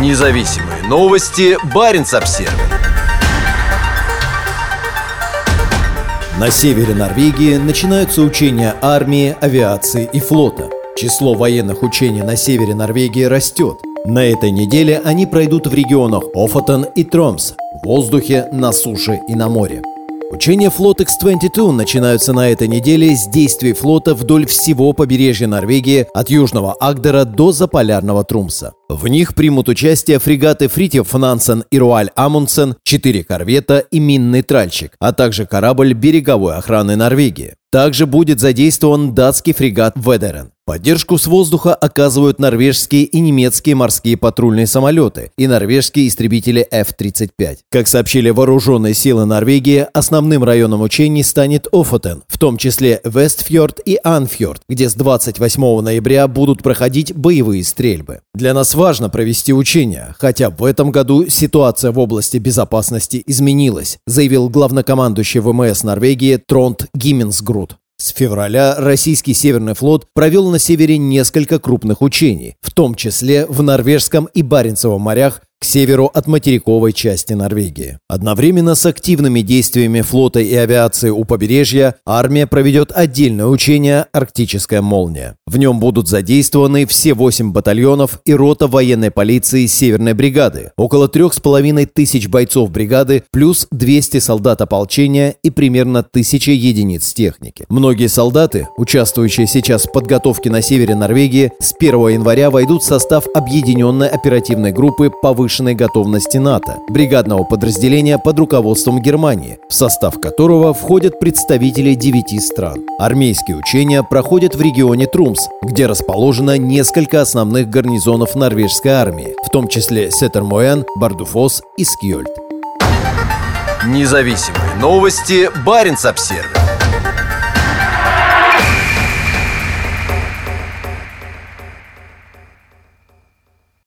Независимые новости. Барин обсерва На севере Норвегии начинаются учения армии, авиации и флота. Число военных учений на севере Норвегии растет. На этой неделе они пройдут в регионах Офотен и Тромс, в воздухе, на суше и на море. Учения флот X-22 начинаются на этой неделе с действий флота вдоль всего побережья Норвегии от Южного Агдера до Заполярного Трумса. В них примут участие фрегаты Фритьев Фнансен и Руаль Амундсен, четыре корвета и минный тральщик, а также корабль береговой охраны Норвегии. Также будет задействован датский фрегат «Ведерен». Поддержку с воздуха оказывают норвежские и немецкие морские патрульные самолеты и норвежские истребители F-35. Как сообщили вооруженные силы Норвегии, основным районом учений станет Офотен, в том числе Вестфьорд и Анфьорд, где с 28 ноября будут проходить боевые стрельбы. Для нас важно провести учения, хотя в этом году ситуация в области безопасности изменилась, заявил главнокомандующий ВМС Норвегии Тронт Гимменсгрут. С февраля российский Северный флот провел на севере несколько крупных учений, в том числе в Норвежском и Баренцевом морях к северу от материковой части Норвегии. Одновременно с активными действиями флота и авиации у побережья армия проведет отдельное учение «Арктическая молния». В нем будут задействованы все восемь батальонов и рота военной полиции Северной бригады, около трех с половиной тысяч бойцов бригады, плюс 200 солдат ополчения и примерно тысяча единиц техники. Многие солдаты, участвующие сейчас в подготовке на севере Норвегии, с 1 января войдут в состав объединенной оперативной группы повышенной повышенной готовности НАТО, бригадного подразделения под руководством Германии, в состав которого входят представители девяти стран. Армейские учения проходят в регионе Трумс, где расположено несколько основных гарнизонов норвежской армии, в том числе Сетермоэн, Бардуфос и Скьольд. Независимые новости. Барин обсервис